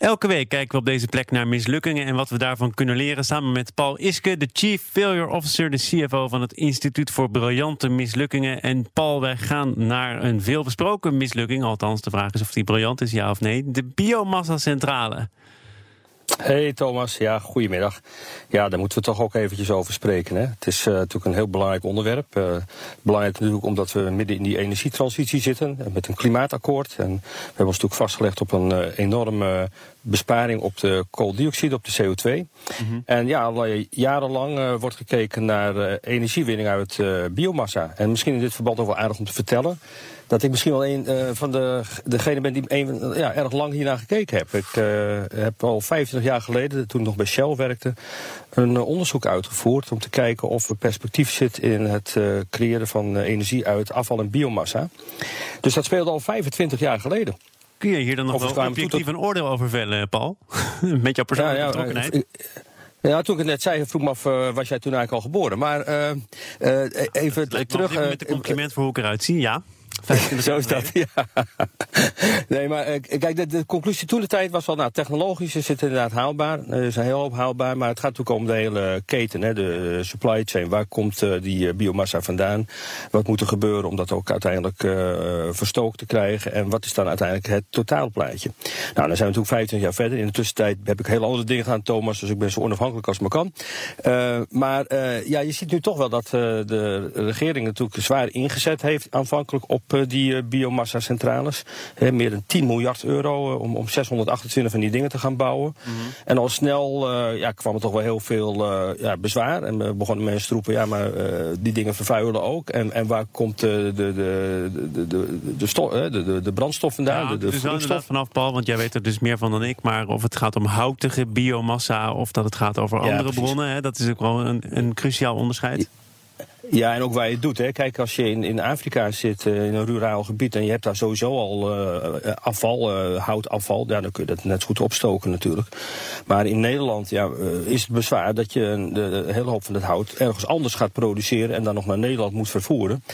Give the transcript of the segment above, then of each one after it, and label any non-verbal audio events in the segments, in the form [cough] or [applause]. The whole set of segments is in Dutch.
Elke week kijken we op deze plek naar mislukkingen en wat we daarvan kunnen leren. Samen met Paul Iske, de Chief Failure Officer, de CFO van het Instituut voor Briljante Mislukkingen. En Paul, wij gaan naar een veelbesproken mislukking. Althans, de vraag is of die briljant is, ja of nee. De biomassa-centrale. Hey Thomas, ja, goedemiddag. Ja, daar moeten we toch ook eventjes over spreken. Hè? Het is uh, natuurlijk een heel belangrijk onderwerp. Uh, belangrijk natuurlijk omdat we midden in die energietransitie zitten eh, met een klimaatakkoord. En we hebben ons natuurlijk vastgelegd op een uh, enorme besparing op de kooldioxide, op de CO2. Mm -hmm. En ja, al jarenlang wordt gekeken naar energiewinning uit biomassa. En misschien in dit verband ook wel aardig om te vertellen dat ik misschien wel een van de, degene ben die een, ja, erg lang hiernaar gekeken heb. Ik heb al 25 jaar geleden, toen ik nog bij Shell werkte, een onderzoek uitgevoerd om te kijken of er perspectief zit in het creëren van energie uit afval en biomassa. Dus dat speelde al 25 jaar geleden. Kun je hier dan nog wel objectief een oordeel over vellen, Paul? [laughs] Met jouw persoonlijke ja, ja, betrokkenheid? Ja, toen ik het net zei, vroeg me af, uh, was jij toen eigenlijk al geboren? Maar uh, uh, even terug... Met een compliment voor hoe ik eruit zie, ja. Zo is dat. [laughs] Nee, maar uh, kijk, de, de, conclusie toen de tijd was wel, nou, technologisch is het inderdaad haalbaar. Is heel hoop haalbaar, maar het gaat natuurlijk om de hele keten, hè, de supply chain. Waar komt uh, die uh, biomassa vandaan? Wat moet er gebeuren om dat ook uiteindelijk verstookt te krijgen? En wat is dan uiteindelijk het totaalplaatje? Nou, dan zijn we natuurlijk 25 jaar verder. In de tussentijd heb ik heel andere dingen gedaan, Thomas, dus ik ben zo onafhankelijk als het maar kan. maar ja, je ziet nu toch wel dat de regering natuurlijk zwaar ingezet heeft aanvankelijk op op die uh, biomassa-centrales. meer dan 10 miljard euro uh, om, om 628 van die dingen te gaan bouwen. Mm -hmm. En al snel ja, kwam er toch wel heel veel ja, bezwaar. En uh, begonnen mensen te roepen, ja, maar die dingen vervuilen ook. En, en waar komt de, de, de, de, de, de, de, de, de brandstof vandaan? Ja, de, de dus inderdaad vanaf, Paul, want jij weet er dus meer van dan ik. Maar of het gaat om houtige biomassa of dat het gaat over andere ja, bronnen, hè, dat is ook wel een, een cruciaal onderscheid. Ja, en ook waar je het doet. Hè. Kijk, als je in, in Afrika zit, uh, in een ruraal gebied... en je hebt daar sowieso al uh, afval, uh, houtafval... Ja, dan kun je dat net goed opstoken natuurlijk. Maar in Nederland ja, is het bezwaar dat je de, de, hele hoop van het hout... ergens anders gaat produceren en dan nog naar Nederland moet vervoeren.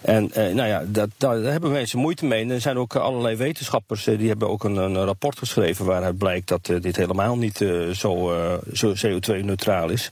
En nou ja, dat, daar hebben mensen moeite mee. En er zijn ook allerlei wetenschappers... die hebben ook een, een rapport geschreven waaruit blijkt... dat dit helemaal niet zo, zo CO2-neutraal is.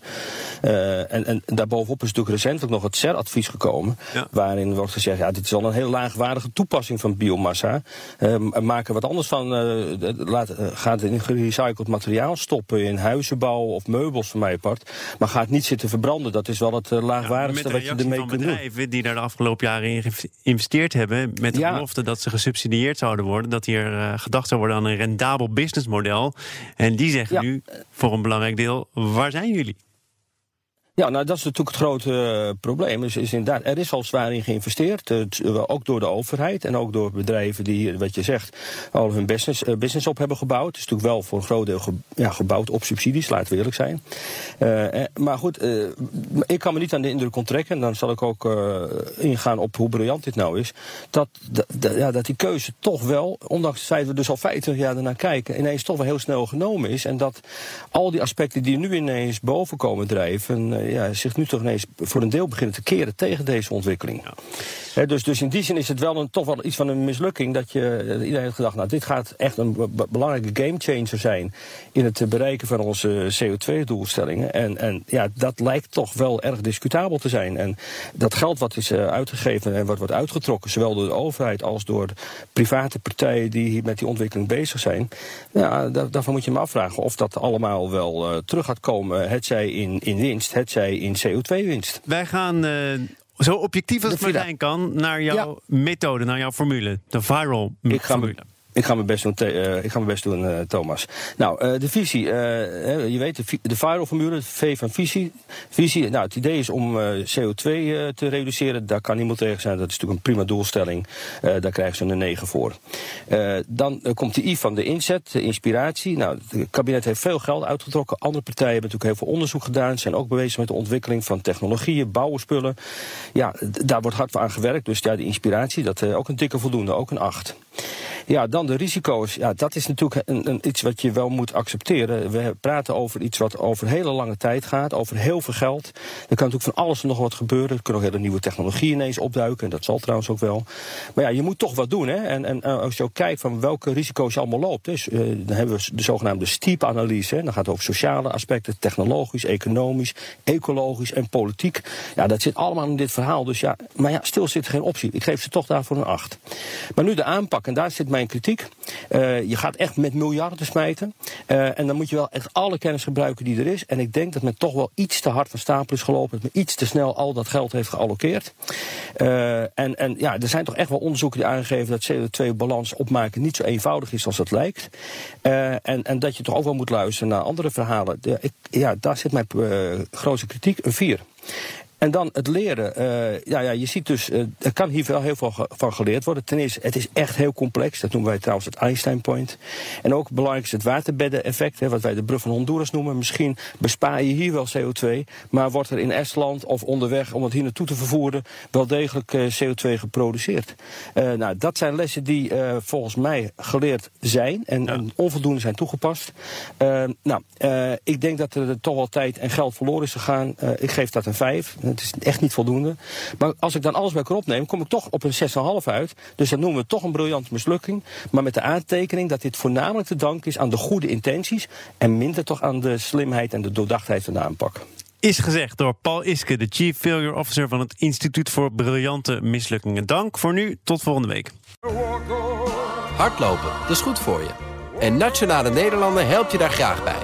en, en daarbovenop is natuurlijk recentelijk nog het CER-advies gekomen. Waarin wordt gezegd, ja, dit is al een heel laagwaardige toepassing van biomassa. Uh, maak er wat anders van. Uh, laat, uh, ga het in gerecycled materiaal stoppen in huizenbouw of meubels van mij apart. Maar ga het niet zitten verbranden. Dat is wel het laagwaardigste wat je ermee kunt doen. bedrijven die daar de afgelopen jaren in geïnvesteerd hebben... met de ja. belofte dat ze gesubsidieerd zouden worden... dat hier gedacht zou worden aan een rendabel businessmodel. En die zeggen nu, voor een belangrijk deel, waar zijn jullie? Ja, nou dat is natuurlijk het grote uh, probleem. Is, er is al zwaar in geïnvesteerd, uh, ook door de overheid en ook door bedrijven die, wat je zegt, al hun business, business op hebben gebouwd. Het is natuurlijk wel voor een groot deel ja, gebouwd op subsidies, laten we eerlijk zijn. maar goed, ik kan me niet aan de indruk onttrekken, en dan zal ik ook ingaan op hoe briljant dit nou is, dat, dat, ja, dat die keuze toch wel, ondanks het feit dat we dus al 50 jaar ernaar kijken, ineens toch wel heel snel genomen is. En dat al die aspecten die nu ineens boven komen drijven, ja, zich nu toch ineens voor een deel beginnen te keren tegen deze ontwikkeling. Ja. dus, dus in die zin is het wel een, toch wel iets van een mislukking dat je iedereen heeft gedacht, nou dit gaat echt een belangrijke gamechanger zijn in het bereiken van onze CO2-doelstellingen. En, en ja, dat lijkt toch wel erg discutabel te zijn. En dat geld wat is uh, uitgegeven en wat wordt uitgetrokken, zowel door de overheid als door private partijen die met die ontwikkeling bezig zijn, ja, daar, daarvan moet je me afvragen of dat allemaal wel uh, terug gaat komen, het zij in, in winst, het zij in CO2-winst. Wij gaan uh, zo objectief als het maar zijn kan naar jouw ja. methode, naar jouw formule. De viral ik formule. Ik ga mijn best doen, uh, ik ga best uh, Thomas. Nou, uh, de visie. je weet, de, de formule V van visie. visie nou, het idee is om CO2 te reduceren. Daar kan niemand tegen zijn. Dat is natuurlijk een prima doelstelling. daar krijgen ze een 9 voor. dan komt de I van de inzet, de inspiratie. Nou, het kabinet heeft veel geld uitgetrokken. Andere partijen hebben natuurlijk heel veel onderzoek gedaan. Zijn ook bezig met de ontwikkeling van technologieën, bouwenspullen. Ja, daar wordt hard aan gewerkt. Dus ja, de inspiratie, dat ook een dikke voldoende. Ook een 8. Ja, dan de risico's. Ja, dat is natuurlijk een, iets wat je wel moet accepteren. We praten over iets wat over hele lange tijd gaat, over heel veel geld. Er kan natuurlijk van alles en nog wat gebeuren. Er kunnen ook hele nieuwe technologieën ineens opduiken. En dat zal trouwens ook wel. Maar ja, je moet toch wat doen. Hè? En, en eh, als je ook kijkt van welke risico's je allemaal loopt. Dus, uh, dan hebben we de zogenaamde steep-analyse. Dan gaat het over sociale aspecten, technologisch, economisch, ecologisch en politiek. Ja, dat zit allemaal in dit verhaal. Dus ja, maar ja, stil zit geen optie. Ik geef ze toch daarvoor een 8. Maar nu de aanpak, en daar zit mijn kritiek. Uh, je gaat echt met miljarden smijten. Uh, en dan moet je wel echt alle kennis gebruiken die er is. En ik denk dat men toch wel iets te hard van stapel is gelopen. Dat iets te snel al dat geld heeft geallokeerd. Uh, en, en ja, er zijn toch echt wel onderzoeken die aangeven dat CO2-balans opmaken niet zo eenvoudig is als het lijkt. en, en dat je toch ook wel moet luisteren naar andere verhalen. De, ik, ja, daar zit mijn grootste kritiek. Een 4. En dan het leren. Uh, ja, ja, je ziet dus, uh, er kan hier wel heel veel van geleerd worden. Ten eerste, het is echt heel complex. Dat noemen wij trouwens het Einstein Point. En ook belangrijk is het waterbedden-effect, wat wij de brug van Honduras noemen. Misschien bespaar je hier wel CO2, maar wordt er in Estland of onderweg om het hier naartoe te vervoeren wel degelijk uh, CO2 geproduceerd. nou, dat zijn lessen die volgens mij geleerd zijn en, ja. en onvoldoende zijn toegepast. nou, ik denk dat er toch wel tijd en geld verloren is gegaan. ik geef dat een 5. Het is echt niet voldoende. Maar als ik dan alles bij elkaar opneem, kom ik toch op een 6,5 uit. Dus dat noemen we toch een briljante mislukking. Maar met de aantekening dat dit voornamelijk te danken is aan de goede intenties. En minder toch aan de slimheid en de doordachtheid van de aanpak. Is gezegd door Paul Iske, de Chief Failure Officer van het Instituut voor Briljante Mislukkingen. Dank voor nu, tot volgende week. Hardlopen, dat is goed voor je. En Nationale Nederlanden helpt je daar graag bij.